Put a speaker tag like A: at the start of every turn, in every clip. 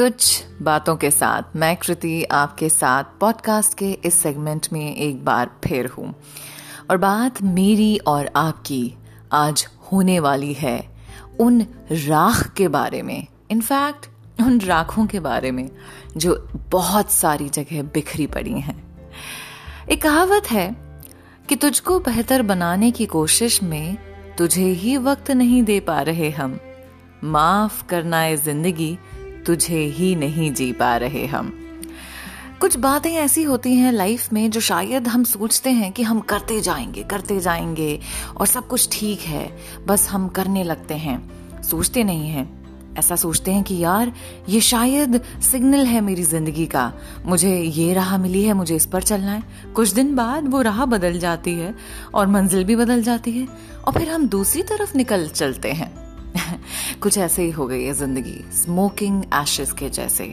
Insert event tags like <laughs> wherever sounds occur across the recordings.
A: कुछ बातों के साथ, मैं कृति आपके साथ पॉडकास्ट के इस सेगमेंट में एक बार फिर हूँ। और बात मेरी और आपकी आज होने वाली है उन राख के बारे में। इनफैक्ट उन राखों के बारे में जो बहुत सारी जगह बिखरी पड़ी हैं। एक कहावत है कि तुझको बेहतर बनाने की कोशिश में तुझे ही वक्त नहीं दे पा रहे हम। माफ़ करना है ज़िंदगी तुझे ही नहीं जी पा रहे हम। कुछ बातें ऐसी होती हैं लाइफ में जो शायद हम सोचते हैं कि हम करते जाएँगे करते जाएँगे और सब कुछ ठीक है, बस हम करने लगते हैं। सोचते नहीं हैं। ऐसा सोचते हैं कि यार, ये शायद सिग्नल है मेरी ज़िंदगी का। मुझे ये राह मिली है, मुझे इस पर चलना है। कुछ दिन बाद वो राह बदल जाती है और मंजिल भी बदल जाती है और फिर हम दूसरी तरफ़ निकल चलते हैं। <laughs> कुछ ऐसे ही हो गई है ज़िंदगी स्मोकिंग एशेस के जैसे।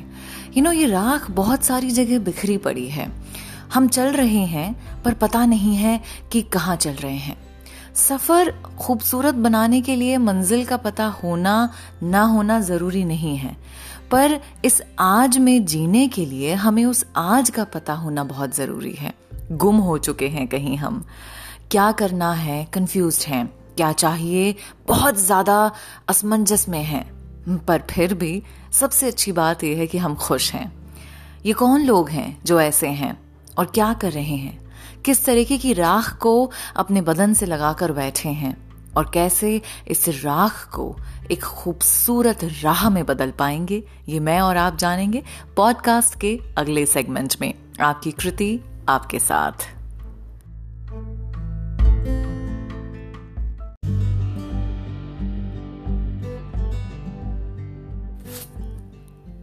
A: यू नो ये राख बहुत सारी जगह बिखरी पड़ी है। हम चल रहे हैं, पर पता नहीं है कि कहाँ चल रहे हैं। सफ़र खूबसूरत बनाने के लिए मंजिल का पता होना, ना होना ज़रूरी नहीं है। पर इस आज में जीने के लिए हमें उस आज का पता होना बहुत ज़रूरी है। गुम हो चुके हैं कहीं हम। क्या करना है? कंफ्यूज हैं। क्या चाहिए? बहुत ज़्यादा असमंजस में हैं। पर फिर भी सबसे अच्छी बात यह है कि हम खुश हैं। ये कौन लोग हैं जो ऐसे हैं? और क्या कर रहे हैं? किस तरीके की राख को अपने बदन से लगाकर बैठे हैं? और कैसे इस राख को एक खूबसूरत राह में बदल पाएँगे? ये मैं और आप जानेंगे पॉडकास्ट के अगले सेगमेंट में। आपकी कृति, आपके साथ।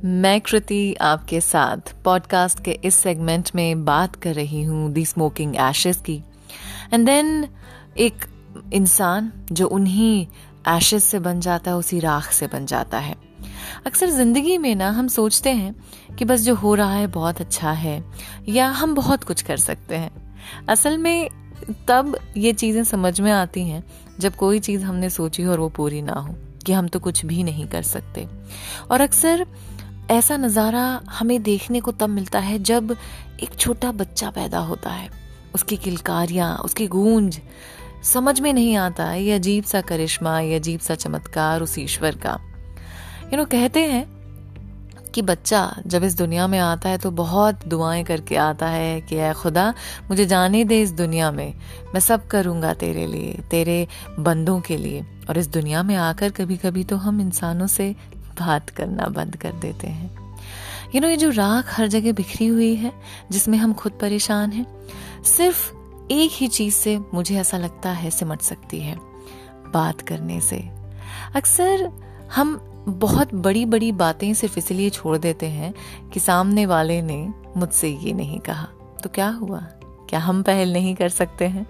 A: मैं कृति आपके साथ पॉडकास्ट के इस सेगमेंट में बात कर रही हूँ दी स्मोकिंग एशेस की। एंड देन एक इंसान जो उन्हीं एशेस से बन जाता है, उसी राख से बन जाता है। अक्सर ज़िंदगी में ना हम सोचते हैं कि बस जो हो रहा है बहुत अच्छा है, या हम बहुत कुछ कर सकते हैं। असल में तब ये चीज़ें समझ में आती हैं जब कोई चीज़ हमने सोची हो और वो पूरी ना हो, कि हम तो कुछ भी नहीं कर सकते। और अक्सर ऐसा नज़ारा हमें देखने को तब मिलता है जब एक छोटा बच्चा पैदा होता है। उसकी किलकारियाँ, उसकी गूंज समझ में नहीं आता, ये अजीब सा करिश्मा, ये अजीब सा चमत्कार उस ईश्वर का। यू नो कहते हैं कि बच्चा जब इस दुनिया में आता है तो बहुत दुआएँ करके आता है कि, ऐ खुदा, मुझे जाने दे इस दुनिया में। मैं सब करूँगा तेरे लिए, तेरे बंदों के लिए। और इस दुनिया में आकर कभी कभी तो हम इंसानों से बात करना बंद कर देते हैं। यू नो ये जो राख हर जगह बिखरी हुई है, जिसमें हम खुद परेशान हैं, सिर्फ़ एक ही चीज़ से मुझे ऐसा लगता है सिमट सकती है, बात करने से। अक्सर हम बहुत बड़ी बड़ी बातें सिर्फ़ इसलिए छोड़ देते हैं कि सामने वाले ने मुझसे ये नहीं कहा। तो क्या हुआ? क्या हम पहल नहीं कर सकते हैं?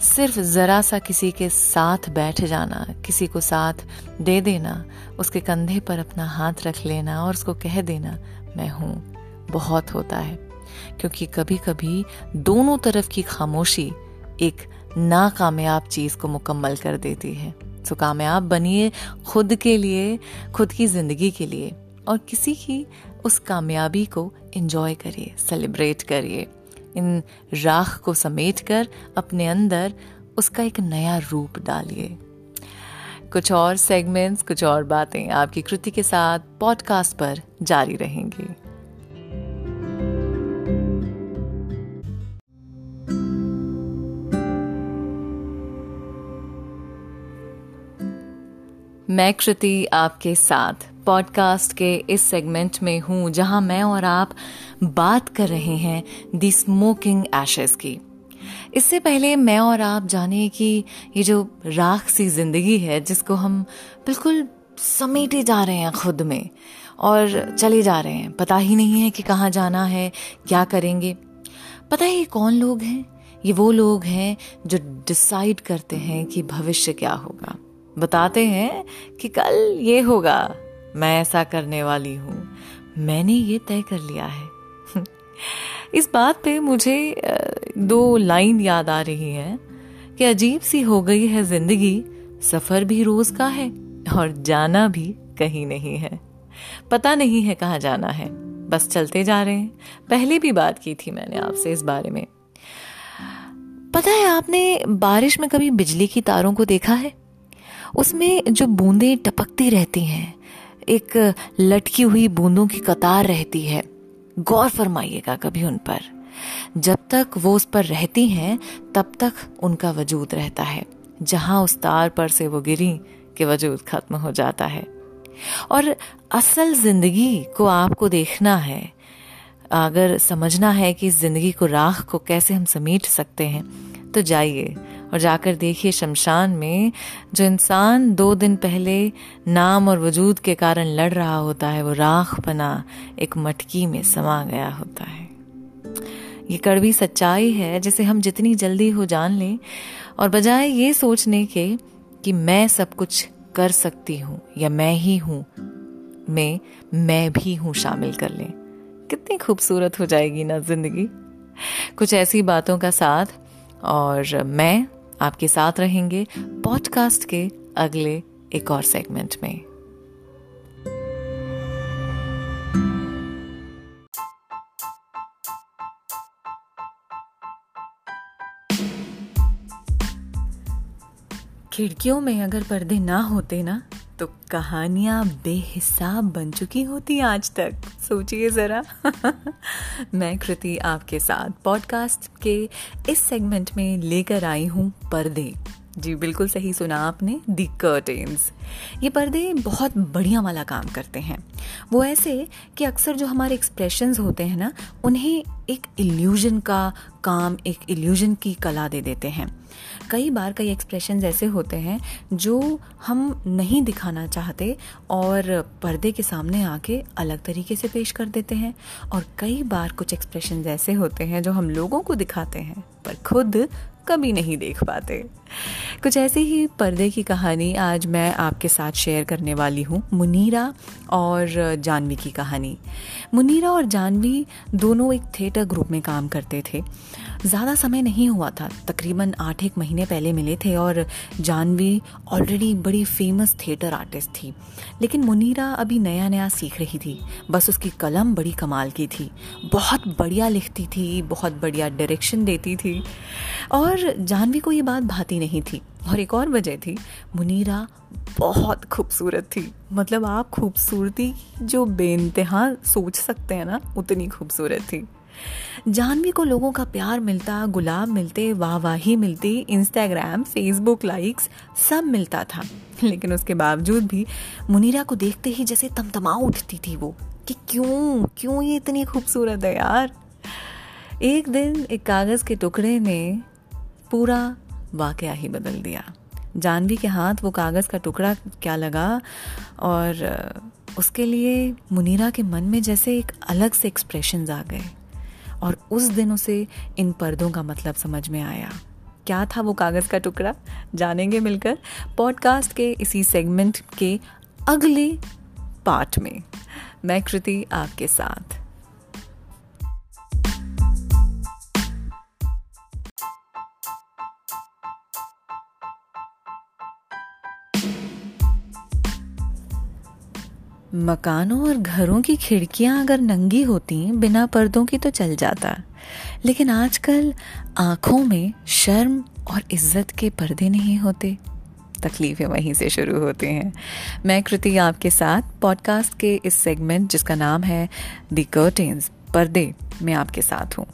A: सिर्फ़ ज़रा सा किसी के साथ बैठ जाना, किसी को साथ दे देना, उसके कंधे पर अपना हाथ रख लेना और उसको कह देना, मैं हूँ। बहुत होता है, क्योंकि कभी कभी दोनों तरफ़ की खामोशी एक नाकामयाब चीज़ को मुकम्मल कर देती है। तो कामयाब बनिए खुद के लिए, खुद की ज़िंदगी के लिए और किसी की उस कामयाबी को एंजॉय करिए सेलिब्रेट करिए। इन राख को समेट कर अपने अंदर उसका एक नया रूप डालिए। कुछ और सेगमेंट्स कुछ और बातें आपकी कृति के साथ पॉडकास्ट पर जारी रहेंगी। मैं कृति आपके साथ। पॉडकास्ट के इस सेगमेंट में हूँ, जहाँ मैं और आप बात कर रहे हैं दी स्मोकिंग एशेस की। इससे पहले मैं और आप जाने कि ये जो राख सी ज़िंदगी है, जिसको हम बिल्कुल समेटे जा रहे हैं खुद में और चले जा रहे हैं। पता ही नहीं है कि कहाँ जाना है, क्या करेंगे। पता है ये कौन लोग हैं? ये वो लोग हैं जो डिसाइड करते हैं कि भविष्य क्या होगा। बताते हैं कि कल ये होगा। मैं ऐसा करने वाली हूँ। मैंने ये तय कर लिया है। इस बात पे मुझे दो लाइन याद आ रही है कि अजीब सी हो गई है ज़िंदगी। सफ़र भी रोज का है और जाना भी कहीं नहीं है। पता नहीं है कहाँ जाना है। बस चलते जा रहे हैं। पहले भी बात की थी मैंने आपसे इस बारे में। पता है आपने बारिश में कभी बिजली की तारों को देखा है? उसमें जो बूंदें टपकती रहती हैं एक लटकी हुई बूंदों की कतार रहती है। गौर फरमाइएगा कभी उन पर। जब तक वो उस पर रहती हैं, तब तक उनका वजूद रहता है। जहाँ उस तार पर से वो गिरी, कि वजूद खत्म हो जाता है। और असल ज़िंदगी को आपको देखना है। अगर समझना है कि इस ज़िंदगी को राख को कैसे हम समेट सकते हैं तो जाइए और जाकर देखिए शमशान में जो इंसान दो दिन पहले नाम और वजूद के कारण लड़ रहा होता है, वो राख बना एक मटकी में समा गया होता है। ये कड़वी सच्चाई है जिसे हम जितनी जल्दी हो जान लें और बजाय ये सोचने के कि मैं सब कुछ कर सकती हूँ या मैं ही हूँ, में मैं भी हूँ शामिल कर लें। कितनी खूबसूरत हो जाएगी ना ज़िंदगी। कुछ ऐसी बातों का साथ और मैं आपके साथ रहेंगे पॉडकास्ट के अगले एक और सेगमेंट में। खिड़कियों में अगर पर्दे ना होते ना तो कहानियाँ बेहिसाब बन चुकी होती आज तक। सोचिए ज़रा। <laughs> मैं कृति आपके साथ पॉडकास्ट के इस सेगमेंट में लेकर आई हूँ पर्दे। जी, बिल्कुल सही सुना आपने दी कर्टेन्स ये पर्दे बहुत बढ़िया वाला काम करते हैं। वो ऐसे कि अक्सर जो हमारे एक्सप्रेशंस होते हैं ना, उन्हें एक इल्यूजन का काम, एक इल्यूजन की कला दे देते हैं। कई बार कई एक्सप्रेशंस ऐसे होते हैं, जो हम नहीं दिखाना चाहते और पर्दे के सामने आके अलग तरीके से पेश कर देते हैं। और कई बार कुछ एक्सप्रेशंस ऐसे होते हैं, जो हम लोगों को दिखाते हैं, पर खुद कभी नहीं देख पाते। कुछ ऐसी ही पर्दे की कहानी आज मैं आपके साथ शेयर करने वाली हूँ, मुनीरा और जानवी की कहानी। मुनीरा और जानवी दोनों एक थिएटर ग्रुप में काम करते थे। ज़्यादा समय नहीं हुआ था। तकरीबन आठ एक महीने पहले मिले थे और जानवी ऑलरेडी बड़ी फ़ेमस थिएटर आर्टिस्ट थी। लेकिन मुनीरा अभी नया नया सीख रही थी। बस उसकी कलम बड़ी कमाल की थी। बहुत बढ़िया लिखती थी, बहुत बढ़िया डायरेक्शन देती थी। और जानवी को ये बात भाती नहीं थी। और एक और वजह थी, मुनीरा बहुत खूबसूरत थी। मतलब आप खूबसूरती जो बेनतहा सोच सकते हैं ना, उतनी खूबसूरत थी। जानवी को लोगों का प्यार मिलता, गुलाब मिलते, वाहवाही मिलती इंस्टाग्राम फेसबुक लाइक्स सब मिलता था। लेकिन उसके बावजूद भी मुनीरा को देखते ही जैसे तमतमा उठती थी वो कि क्यों क्यों ये इतनी खूबसूरत है यार? एक दिन एक कागज़ के टुकड़े ने पूरा वाकया ही बदल दिया। जानवी के हाथ वो कागज़ का टुकड़ा क्या लगा और उसके लिए मुनीरा के मन में जैसे एक अलग से एक्सप्रेशन आ गए। और उस दिन उसे इन पर्दों का मतलब समझ में आया। क्या था वो कागज़ का टुकड़ा? जानेंगे मिलकर। पॉडकास्ट के इसी सेगमेंट के अगले पार्ट में। मैं कृति, आपके साथ। मकानों और घरों की खिड़कियाँ अगर नंगी होती, बिना पर्दों की तो चल जाता। लेकिन आजकल आँखों में शर्म और इज़्ज़त के पर्दे नहीं होते। तकलीफें वहीं से शुरू होती हैं। मैं कृति आपके साथ पॉडकास्ट के इस सेगमेंट जिसका नाम है दी कर्टेन्स पर्दे में आपके साथ हूँ।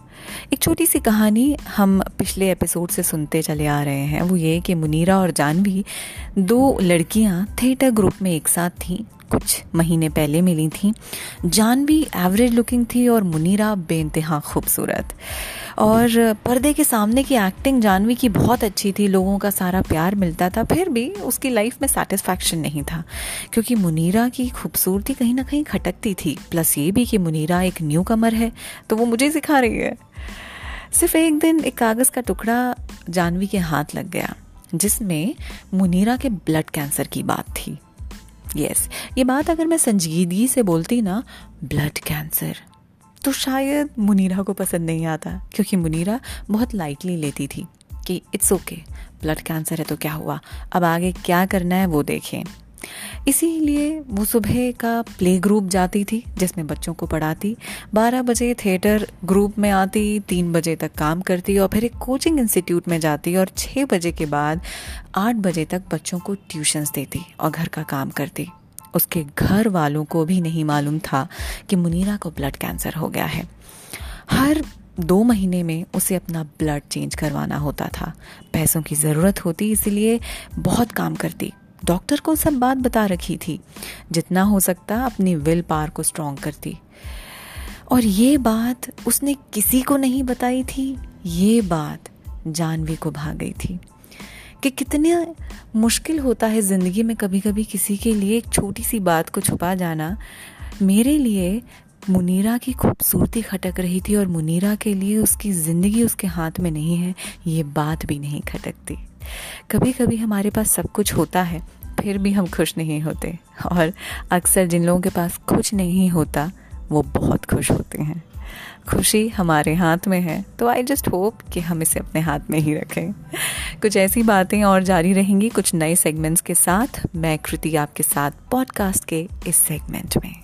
A: एक छोटी सी कहानी हम पिछले एपिसोड से सुनते चले आ रहे हैं। वो ये कि मुनीरा और जानवी दो लड़कियाँ थिएटर ग्रुप में एक साथ थीं। कुछ महीने पहले मिली थी। जानवी एवरेज लुकिंग थी और मुनीरा बेनतहा खूबसूरत। और पर्दे के सामने की एक्टिंग जानवी की बहुत अच्छी थी। लोगों का सारा प्यार मिलता था। फिर भी उसकी लाइफ में सेटिस्फैक्शन नहीं था। क्योंकि मुनीरा की खूबसूरती कहीं ना कहीं खटकती थी। प्लस ये भी कि मुनीरा एक न्यू कमर है तो वो मुझे सिखा रही है। सिर्फ़ एक दिन एक कागज़ का टुकड़ा जानवी के हाथ लग गया, जिसमें मुनीरा के ब्लड कैंसर की बात थी। यस yes, ये बात अगर मैं संजीदगी से बोलती ना ब्लड कैंसर तो शायद मुनीरा को पसंद नहीं आता क्योंकि मुनीरा बहुत लाइटली लेती थी कि इट्स ओके ब्लड कैंसर है तो क्या हुआ? अब आगे क्या करना है वो देखें। इसीलिए वो सुबह का प्ले ग्रुप जाती थी, जिसमें बच्चों को पढ़ाती। बारह बजे थिएटर ग्रुप में आती, तीन बजे तक काम करती और फिर एक कोचिंग इंस्टीट्यूट में जाती और छः बजे के बाद आठ बजे तक बच्चों को ट्यूशन्स देती और घर का काम करती। उसके घर वालों को भी नहीं मालूम था कि मुनीरा को ब्लड कैंसर हो गया है। हर दो महीने में उसे अपना ब्लड चेंज करवाना होता था। पैसों की ज़रूरत होती, इसलिए बहुत काम करती। डॉक्टर को सब बात बता रखी थी। जितना हो सकता अपनी विल पार को स्ट्रॉन्ग करती। और ये बात उसने किसी को नहीं बताई थी। ये बात जानवी को भाग गई थी कि कितने मुश्किल होता है ज़िंदगी में कभी कभी किसी के लिए एक छोटी सी बात को छुपा जाना। मेरे लिए मुनीरा की खूबसूरती खटक रही थी और मुनीरा के लिए उसकी ज़िंदगी उसके हाथ में नहीं है। ये बात भी नहीं खटकती। कभी कभी हमारे पास सब कुछ होता है। फिर भी हम खुश नहीं होते। और अक्सर जिन लोगों के पास कुछ नहीं होता, वो बहुत खुश होते हैं। खुशी हमारे हाथ में है तो आई जस्ट होप कि हम इसे अपने हाथ में ही रखें। कुछ ऐसी बातें और जारी रहेंगी कुछ नए सेगमेंट्स के साथ। मैं कृति आपके साथ पॉडकास्ट के इस सेगमेंट में।